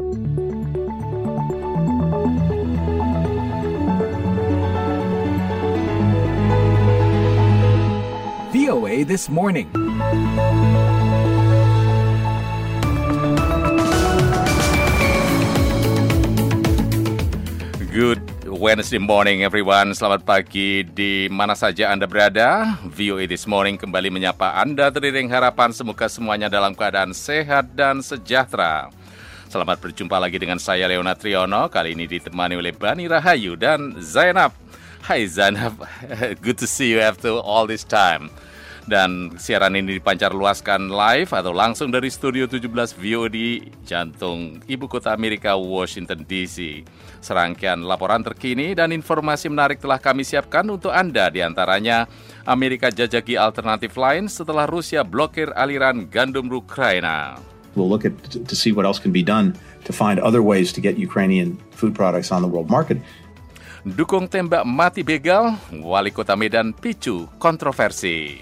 VOA This Morning. Good Wednesday morning everyone. Selamat pagi di mana saja Anda berada. VOA This Morning kembali menyapa Anda teriring harapan semoga semuanya dalam keadaan sehat dan sejahtera. Selamat berjumpa lagi dengan saya Leona Triono. Kali ini ditemani oleh Bani Rahayu dan Zainab. Hai Zainab, good to see you after all this time. Dan siaran ini dipancar luaskan live atau langsung dari Studio 17 VOD jantung ibu kota Amerika Washington DC. Serangkaian laporan terkini dan informasi menarik telah kami siapkan untuk Anda di antaranya Amerika jajaki alternatif lain setelah Rusia blokir aliran gandum Ukraina. We'll look at to see what else can be done to find other ways to get Ukrainian food products on the world market. Dukung tembak mati begal, Wali Kota Medan picu kontroversi.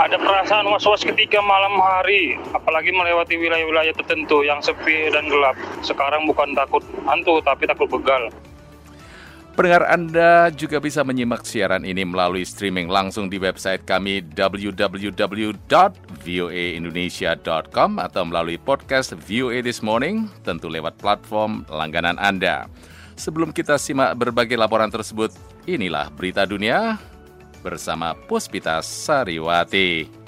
Ada perasaan was-was ketika malam hari, apalagi melewati wilayah-wilayah tertentu yang sepi dan gelap. Sekarang bukan takut hantu, tapi takut begal. Pendengar Anda juga bisa menyimak siaran ini melalui streaming langsung di website kami www.voaindonesia.com atau melalui podcast VOA This Morning, tentu lewat platform langganan Anda. Sebelum kita simak berbagai laporan tersebut, inilah berita dunia bersama Puspita Sariwati.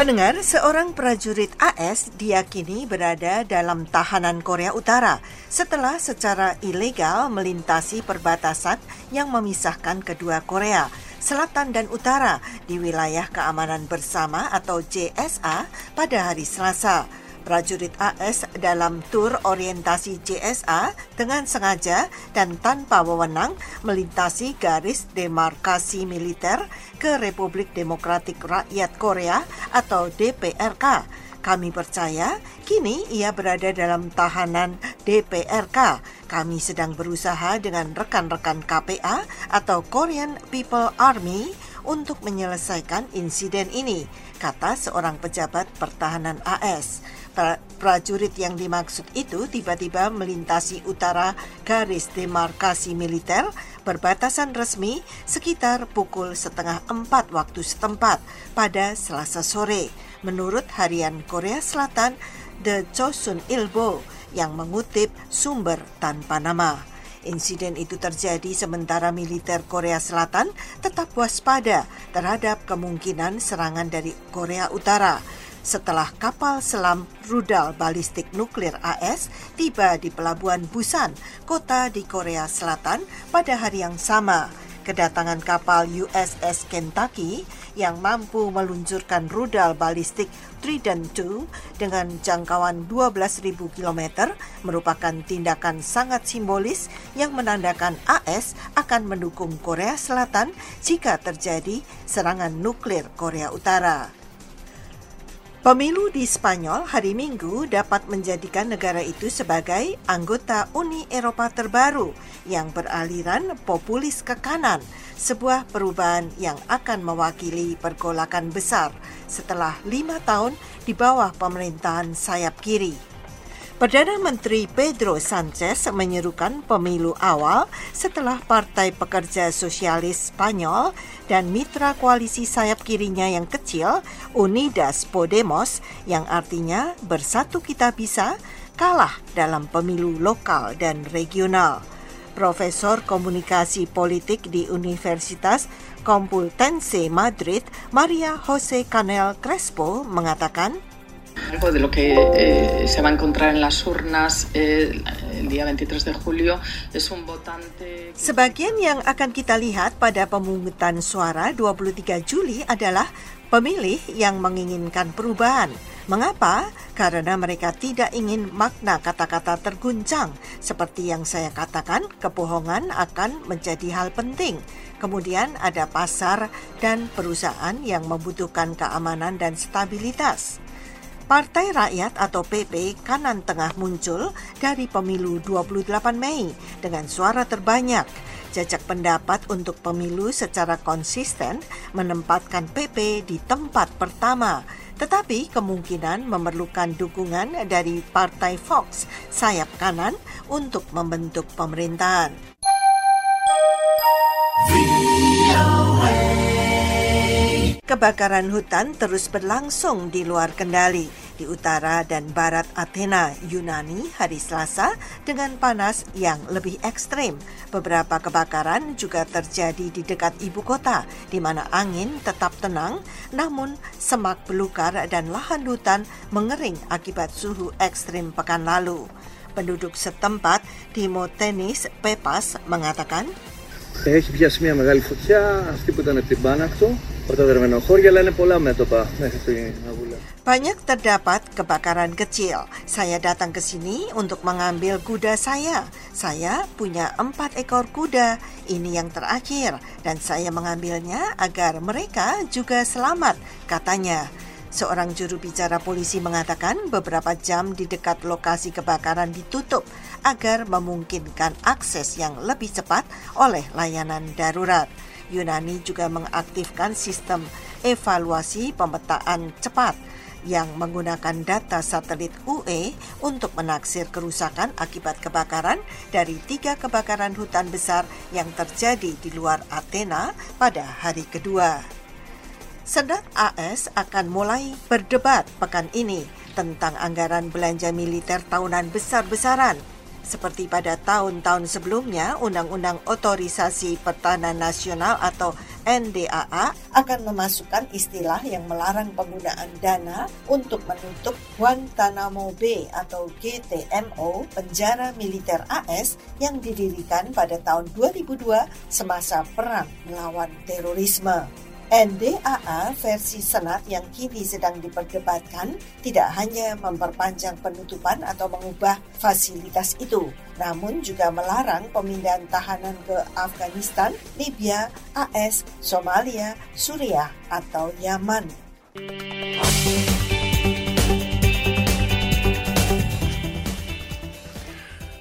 Pendengar, seorang prajurit AS diyakini berada dalam tahanan Korea Utara setelah secara ilegal melintasi perbatasan yang memisahkan kedua Korea, Selatan dan Utara di wilayah keamanan bersama atau JSA pada hari Selasa prajurit AS dalam tur orientasi JSA dengan sengaja dan tanpa wewenang melintasi garis demarkasi militer ke Republik Demokratik Rakyat Korea atau DPRK. Kami percaya kini ia berada dalam tahanan DPRK. Kami sedang berusaha dengan rekan-rekan KPA atau Korean People Army untuk menyelesaikan insiden ini, kata seorang pejabat pertahanan AS. Prajurit yang dimaksud itu tiba-tiba melintasi utara garis demarkasi militer berbatasan resmi sekitar pukul setengah empat waktu setempat pada selasa sore. Menurut harian Korea Selatan, The Chosun Ilbo yang mengutip sumber tanpa nama. Insiden itu terjadi sementara militer Korea Selatan tetap waspada terhadap kemungkinan serangan dari Korea Utara setelah kapal selam rudal balistik nuklir AS tiba di pelabuhan Busan, kota di Korea Selatan pada hari yang sama. Kedatangan kapal USS Kentucky yang mampu meluncurkan rudal balistik Trident II dengan jangkauan 12.000 km merupakan tindakan sangat simbolis yang menandakan AS akan mendukung Korea Selatan jika terjadi serangan nuklir Korea Utara. Pemilu di Spanyol hari Minggu dapat menjadikan negara itu sebagai anggota Uni Eropa terbaru yang beraliran populis ke kanan, sebuah perubahan yang akan mewakili pergolakan besar setelah lima tahun di bawah pemerintahan sayap kiri. Perdana Menteri Pedro Sanchez menyerukan pemilu awal setelah Partai Pekerja Sosialis Spanyol dan mitra koalisi sayap kirinya yang kecil, Unidas Podemos, yang artinya bersatu kita bisa, kalah dalam pemilu lokal dan regional. Profesor Komunikasi Politik di Universitas Complutense Madrid, Maria Jose Canel Crespo, mengatakan, algo de lo que eh, se va a encontrar en las urnas eh, el día 23 de julio es un votante... Sebagian yang akan kita lihat pada pemungutan suara 23 Juli adalah pemilih yang menginginkan perubahan. Mengapa? Karena mereka tidak ingin makna kata-kata terguncang. Seperti yang saya katakan, kebohongan akan menjadi hal penting. Kemudian ada pasar dan perusahaan yang membutuhkan keamanan dan stabilitas. Partai Rakyat atau PP kanan tengah muncul dari pemilu 28 Mei dengan suara terbanyak. Jajak pendapat untuk pemilu secara konsisten menempatkan PP di tempat pertama tetapi kemungkinan memerlukan dukungan dari Partai Fox, sayap kanan, untuk membentuk pemerintahan. Kebakaran hutan terus berlangsung di luar kendali di utara dan barat Athena, Yunani hari Selasa dengan panas yang lebih ekstrim. Beberapa kebakaran juga terjadi di dekat ibu kota di mana angin tetap tenang namun semak belukar dan lahan hutan mengering akibat suhu ekstrim pekan lalu. Penduduk setempat Timotenis Pepas mengatakan, Έχει πιάσει μια μεγάλη φωτιά, αυτή που ήταν στην Πάνακτο, από τα δερμενοχώρια, banyak terdapat kebakaran kecil. Saya datang ke sini untuk mengambil kuda saya. Saya punya empat ekor kuda. Ini yang terakhir. Dan saya mengambilnya agar mereka juga selamat, katanya. Seorang juru bicara polisi mengatakan beberapa jam di dekat lokasi kebakaran ditutup agar memungkinkan akses yang lebih cepat oleh layanan darurat. Yunani juga mengaktifkan sistem evaluasi pemetaan cepat yang menggunakan data satelit UE untuk menaksir kerusakan akibat kebakaran dari tiga kebakaran hutan besar yang terjadi di luar Athena pada hari kedua. Senat AS akan mulai berdebat pekan ini tentang anggaran belanja militer tahunan besar-besaran. Seperti pada tahun-tahun sebelumnya, Undang-Undang Otorisasi Pertahanan Nasional atau NDAA akan memasukkan istilah yang melarang penggunaan dana untuk menutup Guantanamo Bay atau GTMO, penjara militer AS yang didirikan pada tahun 2002 semasa perang melawan terorisme. NDAA versi Senat yang kini sedang diperdebatkan tidak hanya memperpanjang penutupan atau mengubah fasilitas itu, namun juga melarang pemindahan tahanan ke Afghanistan, Libya, AS, Somalia, Suriah, atau Yaman.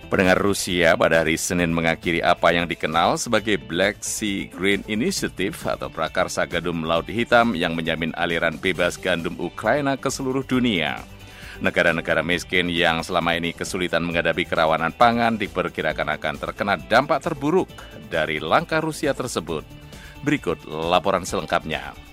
Pendengar Rusia pada hari Senin mengakhiri apa yang dikenal sebagai Black Sea Green Initiative atau prakarsa gandum Laut Hitam yang menjamin aliran bebas gandum Ukraina ke seluruh dunia. Negara-negara miskin yang selama ini kesulitan menghadapi kerawanan pangan diperkirakan akan terkena dampak terburuk dari langkah Rusia tersebut. Berikut laporan selengkapnya.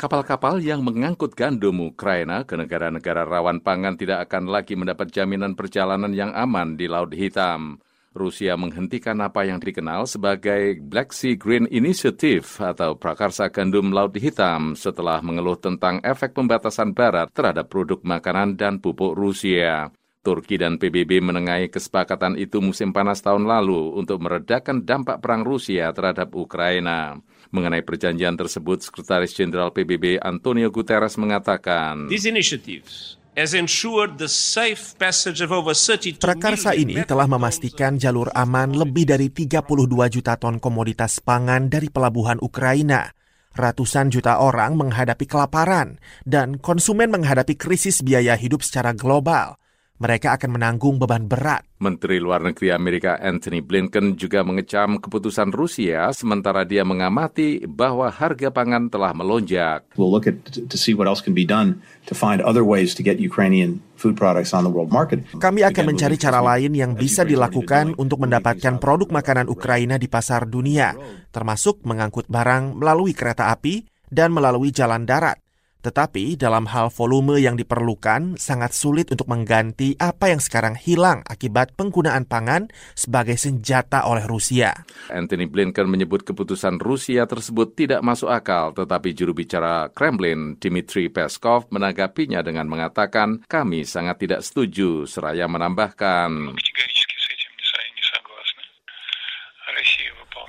Kapal-kapal yang mengangkut gandum Ukraina ke negara-negara rawan pangan tidak akan lagi mendapat jaminan perjalanan yang aman di Laut Hitam. Rusia menghentikan apa yang dikenal sebagai Black Sea Green Initiative atau prakarsa gandum Laut Hitam setelah mengeluh tentang efek pembatasan barat terhadap produk makanan dan pupuk Rusia. Turki dan PBB menengahi kesepakatan itu musim panas tahun lalu untuk meredakan dampak perang Rusia terhadap Ukraina. Mengenai perjanjian tersebut, Sekretaris Jenderal PBB Antonio Guterres mengatakan, These initiatives has ensured the safe passage of over 32 Prakarsa ini telah memastikan jalur aman lebih dari 32 juta ton komoditas pangan dari pelabuhan Ukraina. Ratusan juta orang menghadapi kelaparan dan konsumen menghadapi krisis biaya hidup secara global. Mereka akan menanggung beban berat. Menteri Luar Negeri Amerika Anthony Blinken juga mengecam keputusan Rusia sementara dia mengamati bahwa harga pangan telah melonjak. We'll look at to see what else can be done to find other ways to get Ukrainian food products on the world market. Kami akan mencari cara lain yang bisa dilakukan untuk mendapatkan produk makanan Ukraina di pasar dunia, termasuk mengangkut barang melalui kereta api dan melalui jalan darat. Tetapi dalam hal volume yang diperlukan, sangat sulit untuk mengganti apa yang sekarang hilang akibat penggunaan pangan sebagai senjata oleh Rusia. Anthony Blinken menyebut keputusan Rusia tersebut tidak masuk akal, tetapi juru bicara Kremlin, Dmitry Peskov, menanggapinya dengan mengatakan, kami sangat tidak setuju, seraya menambahkan.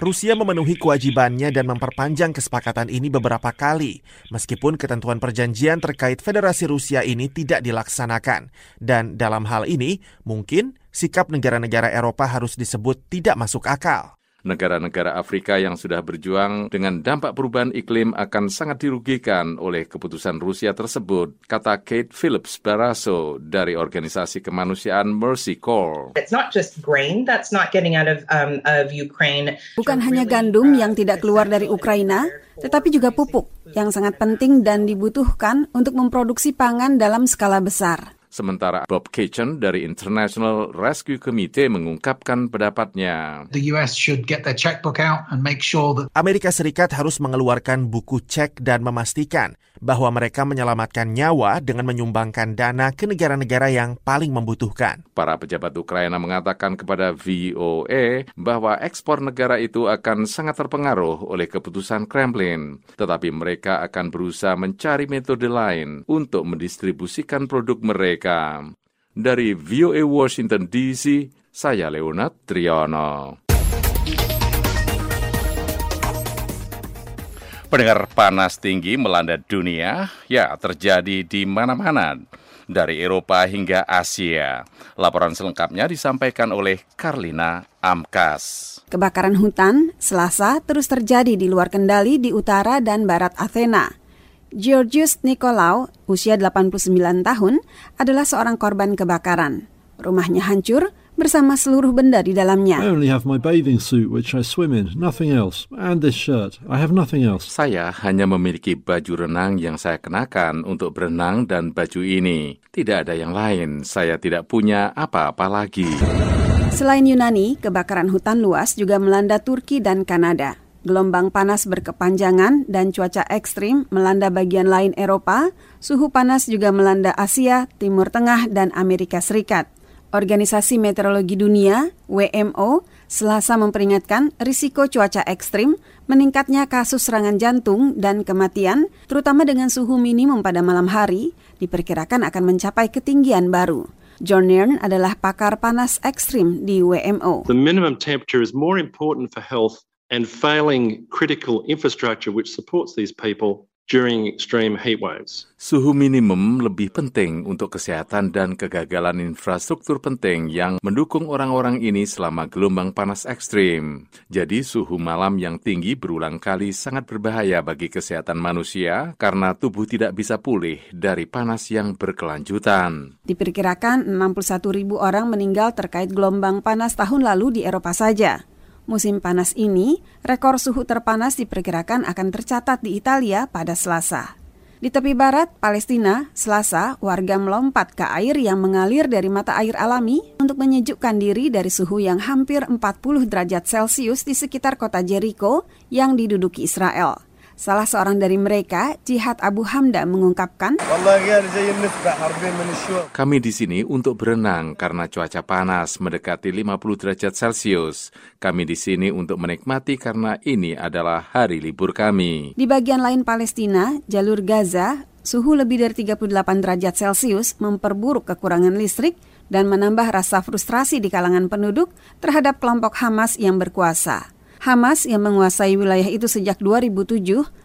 Rusia memenuhi kewajibannya dan memperpanjang kesepakatan ini beberapa kali, meskipun ketentuan perjanjian terkait Federasi Rusia ini tidak dilaksanakan. Dan dalam hal ini, mungkin sikap negara-negara Eropa harus disebut tidak masuk akal. Negara-negara Afrika yang sudah berjuang dengan dampak perubahan iklim akan sangat dirugikan oleh keputusan Rusia tersebut, kata Kate Phillips Barasso dari organisasi kemanusiaan Mercy Corps. It's not just grain that's not getting out of um, of Ukraine. Bukan hanya gandum yang tidak keluar dari Ukraina, tetapi juga pupuk yang sangat penting dan dibutuhkan untuk memproduksi pangan dalam skala besar. Sementara Bob Kitchen dari International Rescue Committee mengungkapkan pendapatnya. The US should get their checkbook out and make sure that Amerika Serikat harus mengeluarkan buku cek dan memastikan bahwa mereka menyelamatkan nyawa dengan menyumbangkan dana ke negara-negara yang paling membutuhkan. Para pejabat Ukraina mengatakan kepada VOA bahwa ekspor negara itu akan sangat terpengaruh oleh keputusan Kremlin, tetapi mereka akan berusaha mencari metode lain untuk mendistribusikan produk mereka. Dari VOA Washington DC, saya Leonard Triono. Pendengar panas tinggi melanda dunia, ya terjadi di mana-mana, dari Eropa hingga Asia. Laporan selengkapnya disampaikan oleh Karlina Amkas. Kebakaran hutan Selasa terus terjadi di luar kendali di utara dan barat Athena. Georgius Nikolaou, usia 89 tahun, adalah seorang korban kebakaran. Rumahnya hancur bersama seluruh benda di dalamnya. I only have my bathing suit which I swim in, nothing else, and this shirt. I have nothing else. Saya hanya memiliki baju renang yang saya kenakan untuk berenang dan baju ini. Tidak ada yang lain. Saya tidak punya apa-apa lagi. Selain Yunani, kebakaran hutan luas juga melanda Turki dan Kanada. Gelombang panas berkepanjangan dan cuaca ekstrim melanda bagian lain Eropa, suhu panas juga melanda Asia, Timur Tengah, dan Amerika Serikat. Organisasi Meteorologi Dunia, WMO, selasa memperingatkan risiko cuaca ekstrim, meningkatnya kasus serangan jantung dan kematian, terutama dengan suhu minimum pada malam hari, diperkirakan akan mencapai ketinggian baru. John Nairn adalah pakar panas ekstrim di WMO. The minimum temperature is more important for health and failing critical infrastructure which supports these people during extreme heat waves. Suhu minimum lebih penting untuk kesehatan dan kegagalan infrastruktur penting yang mendukung orang-orang ini selama gelombang panas ekstrim. Jadi suhu malam yang tinggi berulang kali sangat berbahaya bagi kesehatan manusia karena tubuh tidak bisa pulih dari panas yang berkelanjutan. Diperkirakan 61 ribu orang meninggal terkait gelombang panas tahun lalu di Eropa saja. Musim panas ini, rekor suhu terpanas diperkirakan akan tercatat di Italia pada Selasa. Di tepi barat, Palestina, Selasa, warga melompat ke air yang mengalir dari mata air alami untuk menyejukkan diri dari suhu yang hampir 40 derajat Celcius di sekitar kota Jericho yang diduduki Israel. Salah seorang dari mereka, Jihad Abu Hamda, mengungkapkan, Kami di sini untuk berenang karena cuaca panas mendekati 50 derajat Celcius. Kami di sini untuk menikmati karena ini adalah hari libur kami. Di bagian lain Palestina, jalur Gaza, suhu lebih dari 38 derajat Celcius memperburuk kekurangan listrik dan menambah rasa frustrasi di kalangan penduduk terhadap kelompok Hamas yang berkuasa. Hamas yang menguasai wilayah itu sejak 2007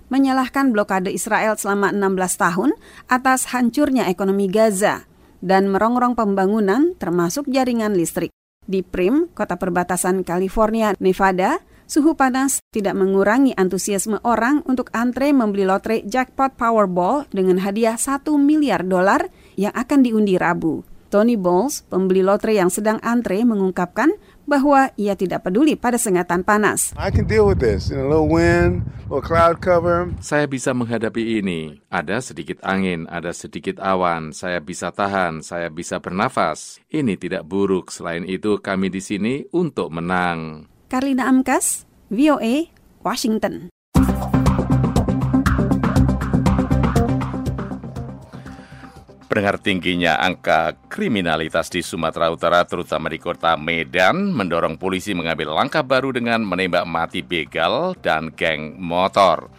menyalahkan blokade Israel selama 16 tahun atas hancurnya ekonomi Gaza dan merongrong pembangunan termasuk jaringan listrik. Di Prim, kota perbatasan California, Nevada, suhu panas tidak mengurangi antusiasme orang untuk antre membeli lotre jackpot Powerball dengan hadiah 1 miliar dolar yang akan diundi Rabu. Tony Bowles, pembeli lotre yang sedang antre, mengungkapkan bahwa ia tidak peduli pada sengatan panas. I can deal with this. You know, a little wind, a little cloud cover. Saya bisa menghadapi ini. Ada sedikit angin, ada sedikit awan. Saya bisa tahan, saya bisa bernafas. Ini tidak buruk. Selain itu, kami di sini untuk menang. Karlina Amkas, VOA, Washington. Pendengar tingginya angka kriminalitas di Sumatera Utara, terutama di kota Medan, mendorong polisi mengambil langkah baru dengan menembak mati begal dan geng motor.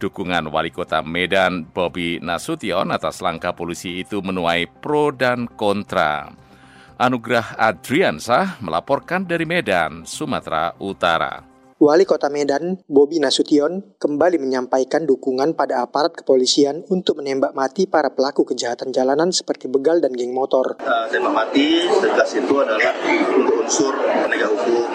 Dukungan wali kota Medan, Bobby Nasution, atas langkah polisi itu menuai pro dan kontra. Anugerah Adriansah melaporkan dari Medan, Sumatera Utara. Wali Kota Medan, Bobi Nasution, kembali menyampaikan dukungan pada aparat kepolisian untuk menembak mati para pelaku kejahatan jalanan seperti begal dan geng motor. Uh, tembak mati tegas itu adalah untuk unsur penegak hukum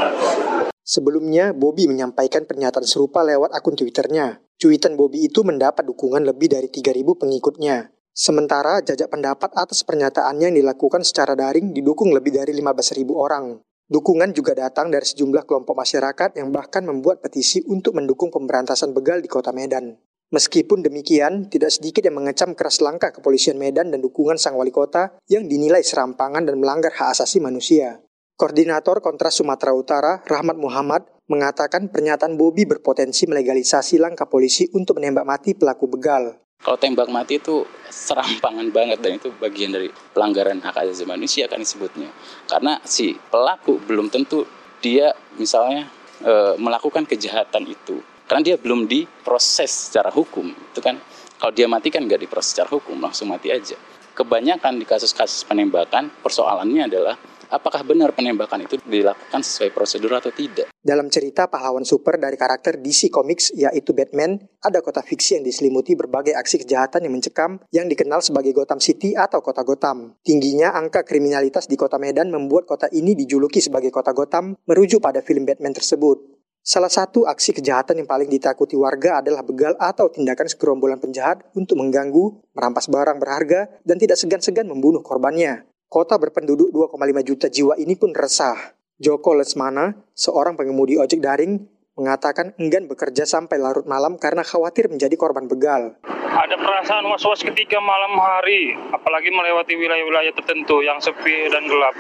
Sebelumnya, Bobby menyampaikan pernyataan serupa lewat akun Twitternya. Cuitan Bobby itu mendapat dukungan lebih dari 3.000 pengikutnya. Sementara jajak pendapat atas pernyataannya yang dilakukan secara daring didukung lebih dari 15.000 orang. Dukungan juga datang dari sejumlah kelompok masyarakat yang bahkan membuat petisi untuk mendukung pemberantasan begal di kota Medan. Meskipun demikian, tidak sedikit yang mengecam keras langkah kepolisian Medan dan dukungan sang wali kota yang dinilai serampangan dan melanggar hak asasi manusia. Koordinator Kontras Sumatera Utara, Rahmat Muhammad, mengatakan pernyataan Bobi berpotensi melegalisasi langkah polisi untuk menembak mati pelaku begal. Kalau tembak mati itu serampangan banget dan itu bagian dari pelanggaran hak asasi manusia kan disebutnya. Karena si pelaku belum tentu dia misalnya e, melakukan kejahatan itu. Karena dia belum diproses secara hukum. Itu kan kalau dia mati kan nggak diproses secara hukum, langsung mati aja. Kebanyakan di kasus-kasus penembakan persoalannya adalah apakah benar penembakan itu dilakukan sesuai prosedur atau tidak. Dalam cerita pahlawan super dari karakter DC Comics yaitu Batman, ada kota fiksi yang diselimuti berbagai aksi kejahatan yang mencekam yang dikenal sebagai Gotham City atau kota Gotham. Tingginya angka kriminalitas di kota Medan membuat kota ini dijuluki sebagai kota Gotham merujuk pada film Batman tersebut. Salah satu aksi kejahatan yang paling ditakuti warga adalah begal atau tindakan segerombolan penjahat untuk mengganggu, merampas barang berharga, dan tidak segan-segan membunuh korbannya. Kota berpenduduk 2,5 juta jiwa ini pun resah. Joko Lesmana, seorang pengemudi ojek daring, mengatakan enggan bekerja sampai larut malam karena khawatir menjadi korban begal. Ada perasaan was-was ketika malam hari, apalagi melewati wilayah-wilayah tertentu yang sepi dan gelap.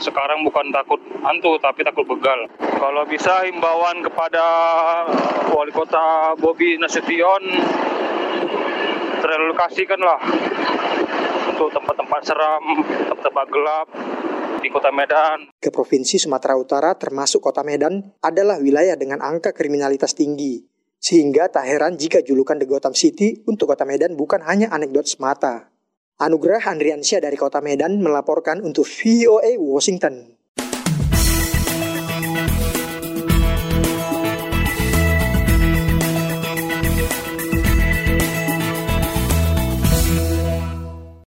Sekarang bukan takut hantu, tapi takut begal. Kalau bisa himbauan kepada wali kota Bobi Nasution, terelokasikanlah untuk tempat-tempat seram, tempat-tempat gelap di kota Medan. Ke Provinsi Sumatera Utara termasuk kota Medan adalah wilayah dengan angka kriminalitas tinggi. Sehingga tak heran jika julukan The Gotham City untuk kota Medan bukan hanya anekdot semata. Anugerah Andriansyah dari kota Medan melaporkan untuk VOA Washington.